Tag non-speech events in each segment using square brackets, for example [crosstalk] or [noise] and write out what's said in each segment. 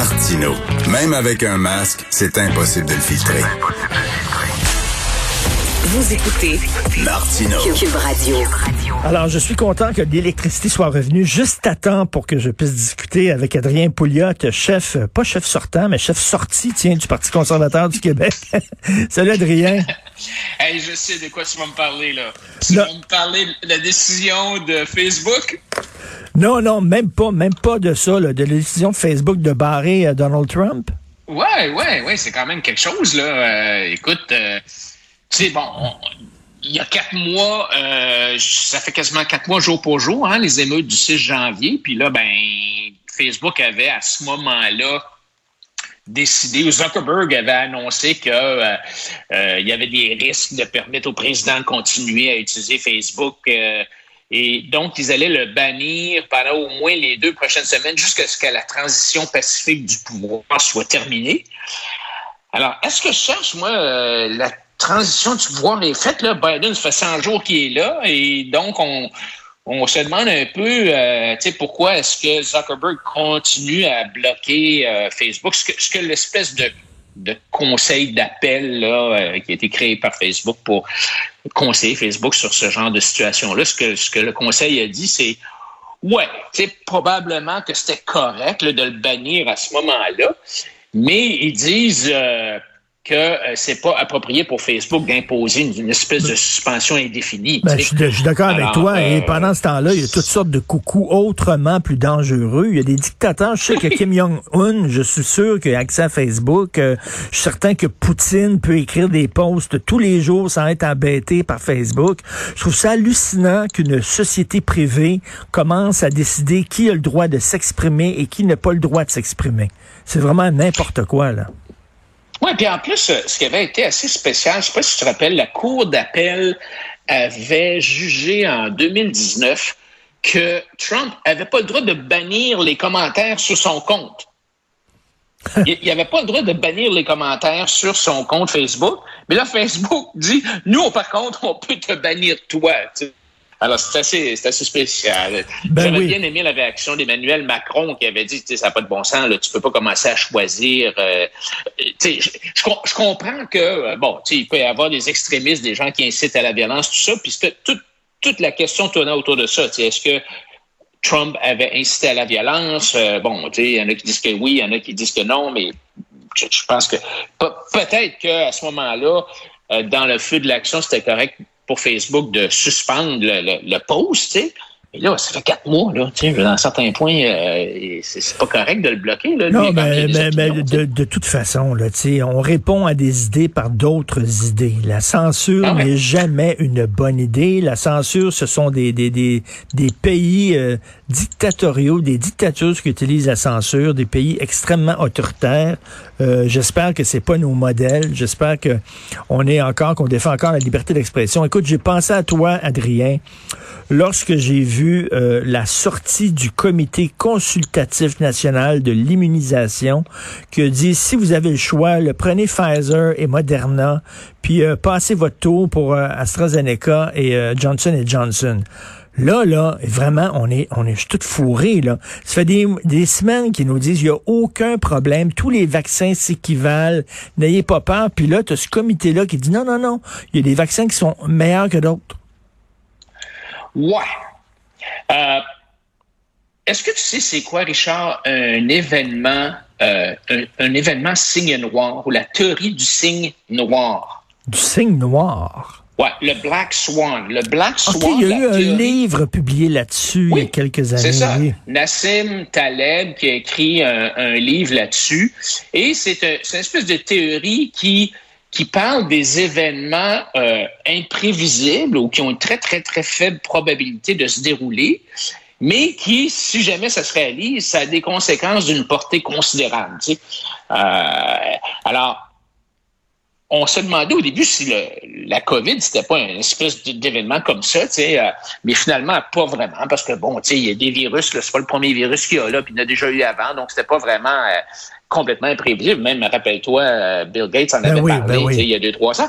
Martino. Même avec un masque, c'est impossible de le filtrer. Vous écoutez Martino. Cube Radio. Alors, je suis content que l'électricité soit revenue juste à temps pour que je puisse discuter avec Adrien Pouliot, chef, pas chef sortant, mais chef sorti, tiens, du Parti conservateur du Québec. [laughs] Salut, Adrien. [laughs] hey, je sais de quoi tu vas me parler, là. Tu vas me parler de la décision de Facebook? Non, non, même pas, même pas de ça, là, de la décision de Facebook de barrer euh, Donald Trump. Ouais, ouais, ouais, c'est quand même quelque chose, là. Euh, écoute, euh, tu sais, bon, il y a quatre mois, euh, ça fait quasiment quatre mois jour pour jour, hein, les émeutes du 6 janvier. Puis là, ben, Facebook avait à ce moment-là décidé, Zuckerberg avait annoncé qu'il euh, euh, y avait des risques de permettre au président de continuer à utiliser Facebook. et donc, ils allaient le bannir pendant au moins les deux prochaines semaines jusqu'à ce que la transition pacifique du pouvoir soit terminée. Alors, est-ce que je cherche, moi, la transition du pouvoir est faite. Là. Biden, ça fait 100 jours qu'il est là. Et donc, on, on se demande un peu euh, pourquoi est-ce que Zuckerberg continue à bloquer euh, Facebook? Ce que, ce que l'espèce de, de conseil d'appel là euh, qui a été créé par Facebook pour conseiller Facebook sur ce genre de situation-là, ce que, ce que le conseil a dit, c'est ouais, c'est probablement que c'était correct de le bannir à ce moment-là, mais ils disent que euh, c'est pas approprié pour Facebook d'imposer une, espèce de suspension indéfinie. Ben, je, suis d'accord avec toi. Et euh, pendant ce temps-là, il y a toutes sortes de coucous autrement plus dangereux. Il y a des dictateurs. Je sais que [laughs] Kim Jong-un, je suis sûr qu'il a accès à Facebook. Euh, je suis certain que Poutine peut écrire des posts tous les jours sans être embêté par Facebook. Je trouve ça hallucinant qu'une société privée commence à décider qui a le droit de s'exprimer et qui n'a pas le droit de s'exprimer. C'est vraiment n'importe quoi, là. Oui, puis en plus, euh, ce qui avait été assez spécial, je ne sais pas si tu te rappelles, la Cour d'appel avait jugé en 2019 que Trump n'avait pas le droit de bannir les commentaires sur son compte. [laughs] Il n'avait pas le droit de bannir les commentaires sur son compte Facebook. Mais là, Facebook dit, nous, par contre, on peut te bannir toi. Alors, c'est assez, assez spécial. Ben J'avais bien aimé la réaction d'Emmanuel Macron qui avait dit, ça n'a pas de bon sens, là, tu peux pas commencer à choisir. Euh, je, je, comprends que, euh, bon, il peut y avoir des extrémistes, des gens qui incitent à la violence, tout ça, puis toute, toute la question tournait autour de ça. Est-ce que Trump avait incité à la violence? Euh, bon, il y en a qui disent que oui, il y en a qui disent que non, mais je, pense que peut-être qu'à ce moment-là, euh, dans le feu de l'action, c'était correct pour Facebook de suspendre le, le, post, tu. Et là, ça fait quatre mois, là. Tiens, dans certains points, euh, c'est pas correct de le bloquer. Là, non, mais, mais, de, de, toute façon, là, on répond à des idées par d'autres idées. La censure ah n'est jamais une bonne idée. La censure, ce sont des, des, des, des pays euh, dictatoriaux, des dictatures qui utilisent la censure, des pays extrêmement autoritaires. Euh, J'espère que c'est pas nos modèles. J'espère que on est encore, qu'on défend encore la liberté d'expression. Écoute, j'ai pensé à toi, Adrien, lorsque j'ai vu euh, la sortie du comité consultatif national de l'immunisation qui dit si vous avez le choix, le prenez Pfizer et Moderna, puis euh, passez votre tour pour euh, AstraZeneca et Johnson Johnson. Là, là, vraiment, on est, on est tout fourré, là. Ça fait des, des semaines qu'ils nous disent, il n'y a aucun problème, tous les vaccins s'équivalent, n'ayez pas peur. Puis là, tu as ce comité-là qui dit, non, non, non, il y a des vaccins qui sont meilleurs que d'autres. Ouais, euh, est-ce que tu sais c'est quoi, Richard, un événement, euh, un, événement signe noir ou la théorie du signe noir? Du signe noir? Oui, le Black Swan. Le Black Swan. il y a eu un livre publié là-dessus il y a quelques années. C'est ça. Nassim Taleb qui a écrit un, livre là-dessus. Et c'est une espèce de théorie qui qui parle des événements euh, imprévisibles ou qui ont une très, très, très faible probabilité de se dérouler, mais qui, si jamais ça se réalise, ça a des conséquences d'une portée considérable. Tu sais. euh, alors, on se demandait au début si le, la COVID, c'était pas une espèce d'événement comme ça, tu sais, euh, mais finalement, pas vraiment, parce que bon, tu sais, il y a des virus, c'est pas le premier virus qu'il y a là, puis il y en a déjà eu avant, donc c'était pas vraiment euh, complètement imprévisible. Même, rappelle-toi, euh, Bill Gates en ben avait parlé ben il y a deux, trois ans.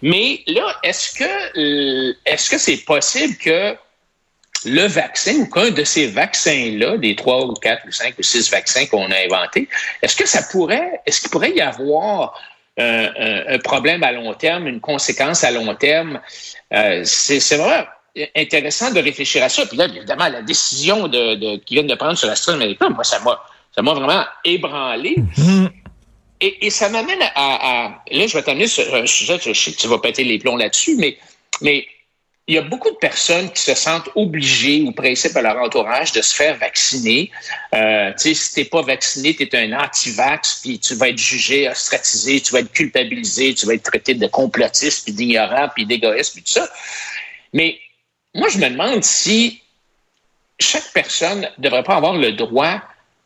Mais là, est-ce que est-ce que c'est possible que le vaccin ou qu'un de ces vaccins-là, des trois ou quatre ou cinq ou six vaccins qu'on a inventés, est-ce que ça pourrait, est-ce qu'il pourrait y avoir euh, un, problème à long terme, une conséquence à long terme? Euh, c'est vraiment intéressant de réfléchir à ça. Puis là, évidemment, la décision de, de qu'ils viennent de prendre sur l'AstraZeneca, moi, ça m'a, ça m'a vraiment ébranlé. Mm-hmm. Et, et, ça m'amène à, à, Là, je vais t'amener sur un sujet, je sais que tu vas péter les plombs là-dessus, mais, mais il y a beaucoup de personnes qui se sentent obligées ou pressées par leur entourage de se faire vacciner. Euh, tu sais, si t'es pas vacciné, tu es un anti-vax, puis tu vas être jugé, ostratisé, tu vas être culpabilisé, tu vas être traité de complotiste, puis d'ignorant, puis d'égoïste, puis tout ça. Mais moi, je me demande si chaque personne ne devrait pas avoir le droit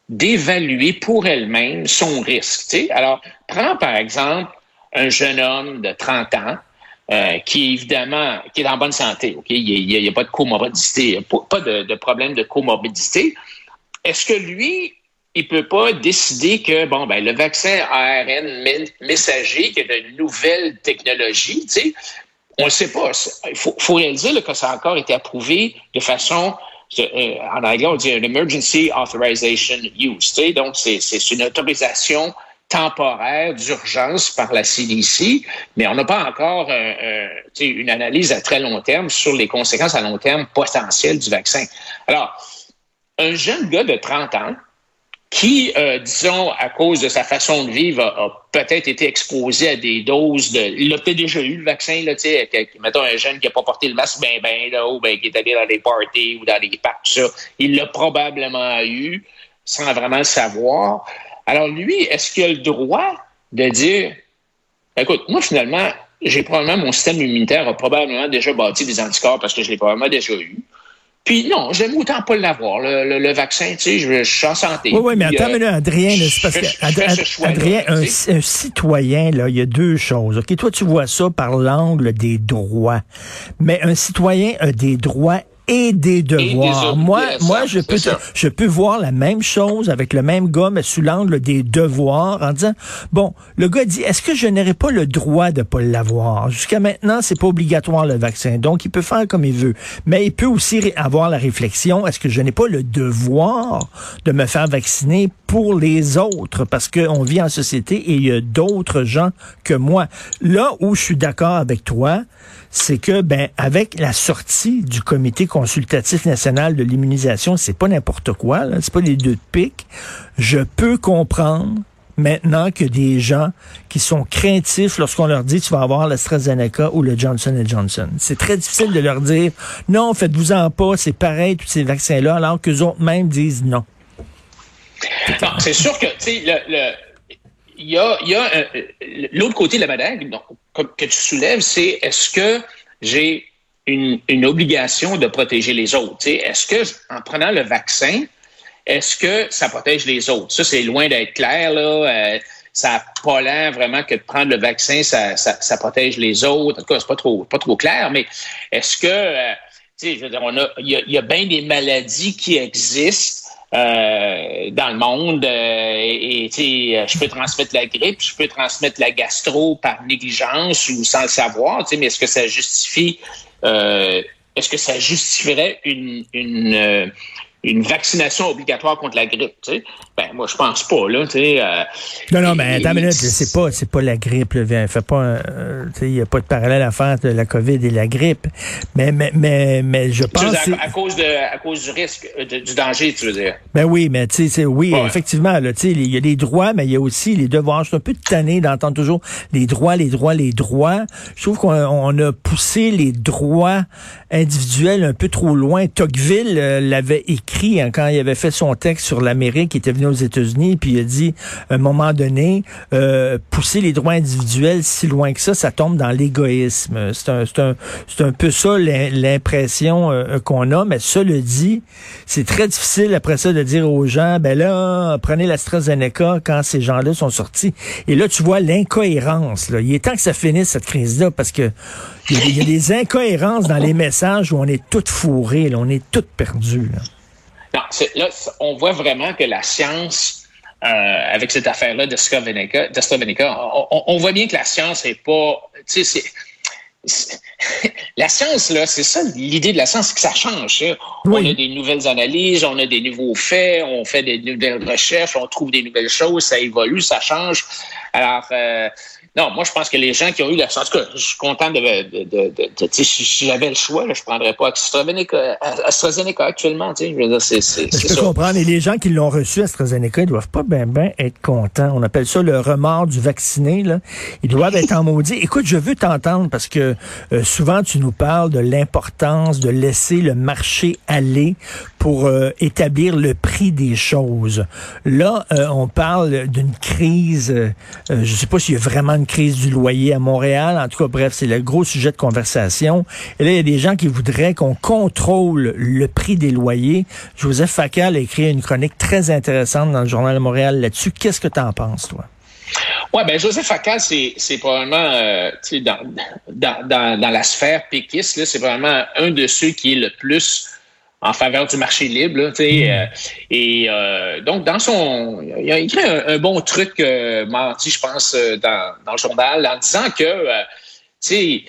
d'évaluer pour elle-même son risque. Alors, prends par exemple un jeune homme de 30 ans euh, qui évidemment qui est en bonne santé. Il n'y a, pas de comorbidité, pas de, problème de comorbidité. Est-ce que lui, il peut pas décider que bon ben le vaccin ARN messager, qui est une nouvelle technologie, tu sais, on ne sait pas. Il faut, réaliser que ça a encore été approuvé de façon euh, en anglais, on dit un emergency authorization use. Donc, c'est une autorisation temporaire d'urgence par la CDC, mais on n'a pas encore euh, euh, une analyse à très long terme sur les conséquences à long terme potentielles du vaccin. Alors, un jeune gars de 30 ans qui, euh, disons, à cause de sa façon de vivre, a, peut-être été exposé à des doses de... Il a peut-être déjà eu le vaccin, là, tu sais, mettons un jeune qui n'a pas porté le masque, ben, ben, là, ou ben, qui est allé dans des parties ou dans des parcs, tout ça. Il l'a probablement eu sans vraiment le savoir. Alors lui, est-ce qu'il a le droit de dire, écoute, moi finalement, j'ai probablement, mon système immunitaire a probablement déjà bâti des anticorps parce que je l'ai probablement déjà eu. Puis non, j'aime autant pas l'avoir, le, le, vaccin, tu sais, je, suis en santé. Oui, oui, mais attends, mais Adrien, c'est parce que, Adrien, un, un, citoyen, là, il y a deux choses. OK, toi, tu vois ça par l'angle des droits. Mais un citoyen a des droits et des devoirs. moi, moi, je peux, je peux voir la même chose avec le même gars, mais sous l'angle des devoirs, en disant, bon, le gars dit, est-ce que je n'aurais pas le droit de pas l'avoir? Jusqu'à maintenant, c'est pas obligatoire le vaccin, donc il peut faire comme il veut. Mais il peut aussi avoir la réflexion, est-ce que je n'ai pas le devoir de me faire vacciner pour les autres? Parce qu'on vit en société et il y a d'autres gens que moi. Là où je suis d'accord avec toi, c'est que, ben, avec la sortie du comité consultatif national de l'immunisation, c'est pas n'importe quoi, c'est pas les deux de pique. Je peux comprendre maintenant que des gens qui sont craintifs lorsqu'on leur dit tu vas avoir l'AstraZeneca ou le Johnson Johnson. C'est très difficile de leur dire non, faites-vous-en pas, c'est pareil, tous ces vaccins-là, alors que autres même disent non. C'est sûr que, tu sais, il y a, a l'autre côté de la médaille que tu soulèves, c'est est-ce que j'ai une, une, obligation de protéger les autres? Est-ce que, en prenant le vaccin, est-ce que ça protège les autres? Ça, c'est loin d'être clair, là. Euh, ça n'a pas l'air vraiment que de prendre le vaccin, ça, ça, ça, protège les autres. En tout cas, c'est pas trop, pas trop clair, mais est-ce que, euh, je veux dire, il y a, y a bien des maladies qui existent euh, dans le monde. Euh, et, et je peux transmettre la grippe, je peux transmettre la gastro par négligence ou sans le savoir. Mais est-ce que ça justifie euh, est-ce que ça justifierait une, une, une vaccination obligatoire contre la grippe, tu sais. Ben, moi, je pense pas, là, tu sais. Euh, non, non, mais attends une minute, c'est pas, c'est pas la grippe, là. Fait pas, euh, tu sais, il y a pas de parallèle à faire de la COVID et la grippe. Mais, mais, mais, mais je pense. à, cause de, à cause du risque, euh, du danger, tu veux dire. Ben oui, mais tu sais, oui, effectivement, là, tu sais, il y a des droits, mais il y a aussi les devoirs. Je suis un peu tanné d'entendre toujours les droits, les droits, les droits. Je trouve qu'on a poussé les droits individuels un peu trop loin. Tocqueville l'avait écrit Hein, quand il avait fait son texte sur l'Amérique, il était venu aux États-Unis, puis il a dit, à un moment donné, euh, pousser les droits individuels si loin que ça, ça tombe dans l'égoïsme. C'est un, un, un peu ça l'impression euh, qu'on a, mais ça le dit, c'est très difficile après ça de dire aux gens, ben là, prenez l'AstraZeneca quand ces gens-là sont sortis. Et là, tu vois l'incohérence. Il est temps que ça finisse, cette crise-là, parce que il y, a des incohérences dans les messages où on est tout fourré, on est tout perdu. Non, là, on voit vraiment que la science, euh, avec cette affaire-là d'AstraZeneca, on, on, voit bien que la science n'est pas, tu sais, [laughs] la science, là, c'est ça l'idée de la science, c'est que ça change. On a des nouvelles analyses, on a des nouveaux faits, on fait des nouvelles recherches, on trouve des nouvelles choses, ça évolue, ça change. Alors, euh, non, moi, je pense que les gens qui ont eu la chance, en tout cas, je suis content de, de, de, de, si j'avais le choix, là, je prendrais pas AstraZeneca, AstraZeneca actuellement, tu sais, je veux dire, c'est, c'est, Je peux comprendre, et les gens qui l'ont reçu, AstraZeneca, ils doivent pas bien, ben être contents. On appelle ça le remords du vacciné, là. Ils doivent être en maudit. Écoute, je veux t'entendre parce que euh, souvent, tu nous parles de l'importance de laisser le marché aller pour euh, établir le prix des choses. Là, euh, on parle d'une crise, je sais pas s'il y a vraiment crise du loyer à Montréal. En tout cas, bref, c'est le gros sujet de conversation. Et là, il y a des gens qui voudraient qu'on contrôle le prix des loyers. Joseph Facal a écrit une chronique très intéressante dans le Journal de Montréal là-dessus. Qu'est-ce que tu en penses, toi? Oui, ben Joseph Facal, c'est, probablement euh, dans, dans, dans, dans, la sphère péquiste, c'est probablement un de ceux qui est le plus en faveur du marché libre. Là, mm. euh, et euh, donc, dans son. Il a écrit un, bon truc euh, mardi, je pense, euh, dans, dans, le journal, en disant que tu sais,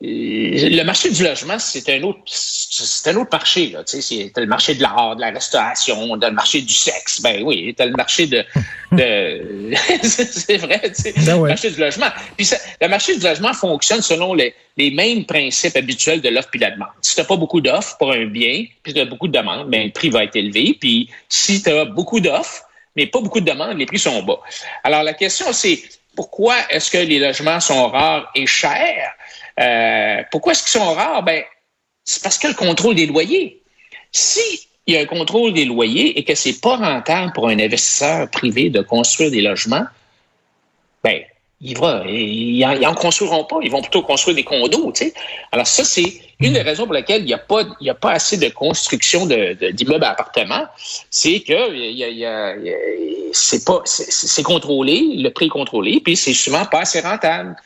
le marché du logement, c'est un autre, c'est un autre marché. Là, tu sais, c'est le marché de l'art, de la restauration, le marché du sexe. Ben oui, t'as le marché de, de [laughs] [laughs] c'est vrai, tu sais, ben le marché du logement. Puis ça, le marché du logement fonctionne selon les, les mêmes principes habituels de l'offre puis de la demande. Si t'as pas beaucoup d'offres pour un bien, puis tu as beaucoup de demandes, ben le prix va être élevé. Puis si tu as beaucoup d'offres, mais pas beaucoup de demandes, les prix sont bas. Alors la question, c'est pourquoi est-ce que les logements sont rares et chers? Euh, pourquoi est-ce qu'ils sont rares? Ben, c'est parce que le contrôle des loyers. Si il y a un contrôle des loyers et que c'est pas rentable pour un investisseur privé de construire des logements, ben, ils, vont, ils, en, construiront pas. Ils vont plutôt construire des condos, tu sais. Alors ça, c'est une des raisons pour lesquelles il n'y a pas, il y a pas assez de construction d'immeubles à appartements. C'est que il y a, c'est pas, c'est contrôlé, le prix est contrôlé, puis c'est souvent pas assez rentable.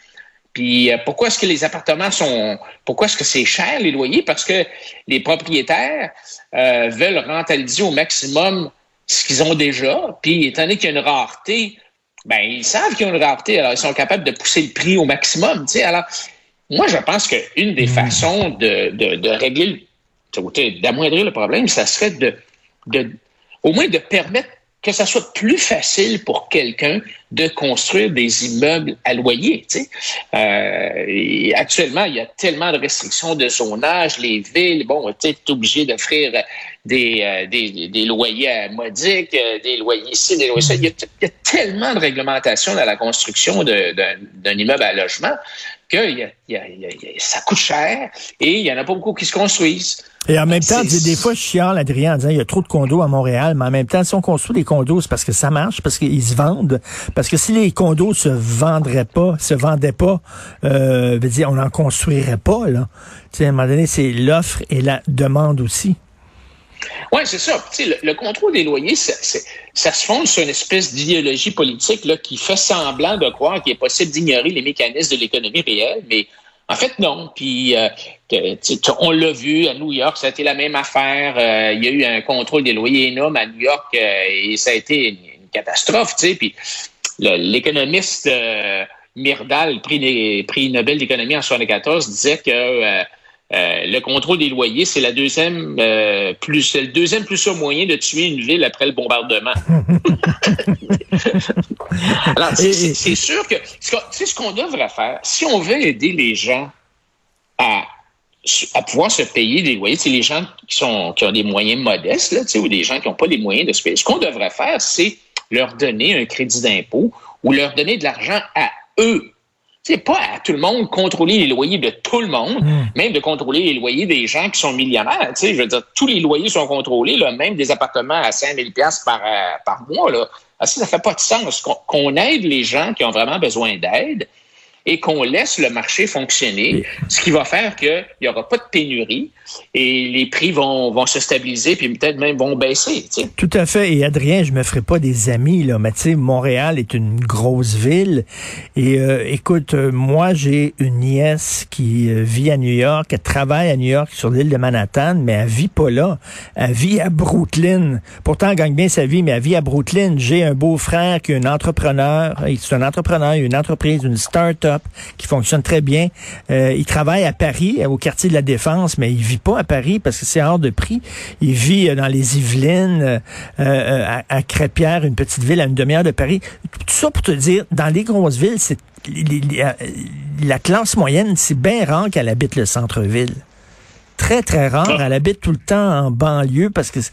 Puis euh, pourquoi est-ce que les appartements sont pourquoi est-ce que c'est cher les loyers? Parce que les propriétaires euh, veulent rentabiliser au maximum ce qu'ils ont déjà, puis étant donné qu'il y a une rareté, ben ils savent qu'il y a une rareté, alors ils sont capables de pousser le prix au maximum, tu sais. Alors moi je pense qu'une des hmm. façons de, de, de régler d'amoindrir le problème, ça serait de, de au moins de permettre que ça soit plus facile pour quelqu'un de construire des immeubles à loyer. Tu sais. euh, actuellement, il y a tellement de restrictions de zonage, les villes, bon, tu es obligé d'offrir des, euh, des, des, loyers modiques, euh, des loyers ici, des loyers ça. Il y, a, il y a tellement de réglementations dans la construction d'un immeuble à logement que y a, y a, ça coûte cher et il y en a pas beaucoup qui se construisent. Et en même temps, des fois, je chiale, Adrien, en disant il y a trop de condos à Montréal, mais en même temps, si on construit des condos, c'est parce que ça marche, parce qu'ils se vendent. Parce que si les condos se vendraient pas, se vendaient pas, euh, veut dire, on n'en construirait pas, là. À un moment donné, c'est l'offre et la demande aussi. Oui, c'est ça. Le, le, contrôle des loyers, ça, se fonde sur une espèce d'idéologie politique là, qui fait semblant de croire qu'il est possible d'ignorer les mécanismes de l'économie réelle, mais en fait, non. Puis, euh, on l'a vu à New York, ça a été la même affaire. Euh, il y a eu un contrôle des loyers énorme à New York et ça a été une, catastrophe. Puis, l'économiste Myrdal, prix, prix Nobel d'économie en 1974, disait que euh, le contrôle des loyers, c'est la deuxième euh, plus, le deuxième plus sûr moyen de tuer une ville après le bombardement. [laughs] Alors, c'est sûr que c'est ce qu'on devrait faire. Si on veut aider les gens à, à pouvoir se payer des loyers, c'est les gens qui sont qui ont des moyens modestes, là, ou des gens qui n'ont pas les moyens de se payer. Ce qu'on devrait faire, c'est leur donner un crédit d'impôt ou leur donner de l'argent à eux c'est pas à tout le monde contrôler les loyers de tout le monde, hmm. même de contrôler les loyers des gens qui sont millionnaires. Tu sais, je veux dire, tous les loyers sont contrôlés, là, même des appartements à 5000 pièces par, euh, par mois. Là. Ah, ça, ça fait pas de sens qu'on aide les gens qui ont vraiment besoin d'aide et qu'on laisse le marché fonctionner, ce qui va faire qu'il n'y aura pas de pénurie et les prix vont, vont se stabiliser puis peut-être même vont baisser. Tout à fait. Et Adrien, je me ferai pas des amis là, mais tu sais, Montréal est une grosse ville et euh, écoute, euh, moi j'ai une nièce qui euh, vit à New York, elle travaille à New York sur l'île de Manhattan, mais elle vit pas là. Elle vit à Brooklyn. Pourtant, elle gagne bien sa vie, mais elle vit à Brooklyn. J'ai un beau frère qui est un entrepreneur. C'est un entrepreneur, une entreprise, une start-up start-up qui fonctionne très bien. Euh, il travaille à Paris, au quartier de la Défense, mais il vit pas à Paris parce que c'est hors de prix. Il vit euh, dans les Yvelines, euh, euh, à, à Crépierre, une petite ville à une demi-heure de Paris. Tout ça pour te dire, dans les grosses villes, c'est la classe moyenne, c'est bien rare qu'elle habite le centre-ville très, très rare. Elle habite tout le temps en banlieue parce que, tu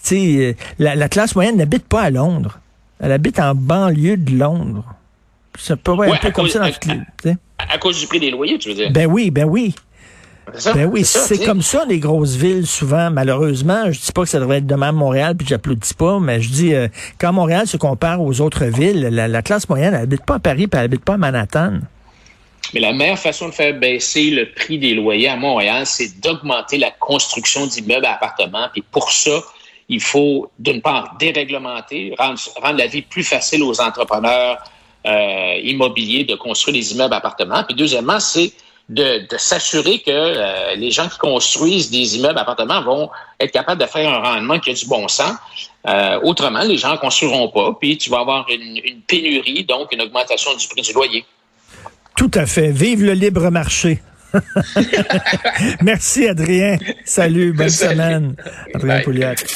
sais, la, la, classe moyenne n'habite pas à Londres. Elle habite en banlieue de Londres. C'est pas ouais, un peu comme cause, ça dans à, toutes les, à, à, cause du prix des loyers, tu veux dire? Ben oui, ben oui. Ça, ben oui, c'est comme ça les grosses villes souvent. Malheureusement, je dis pas que ça devrait être de même Montréal, puis j'applaudis pas, mais je dis euh, quand Montréal se compare aux autres villes, la, la classe moyenne, elle habite pas à Paris, puis elle habite pas à Manhattan. Mais la meilleure façon de faire baisser le prix des loyers à Montréal, c'est d'augmenter la construction d'immeubles à appartements. Puis pour ça, il faut, d'une part, déréglementer, rendre, rendre, la vie plus facile aux entrepreneurs euh, immobiliers de construire des immeubles appartements. Puis deuxièmement, c'est de, de s'assurer que euh, les gens qui construisent des immeubles appartements vont être capables de faire un rendement qui a du bon sens. Euh, autrement, les gens ne construiront pas, puis tu vas avoir une, une pénurie, donc une augmentation du prix du loyer. Tout à fait. Vive le libre marché. [laughs] Merci, Adrien. Salut, bonne Salut. semaine. Adrien Pouliot.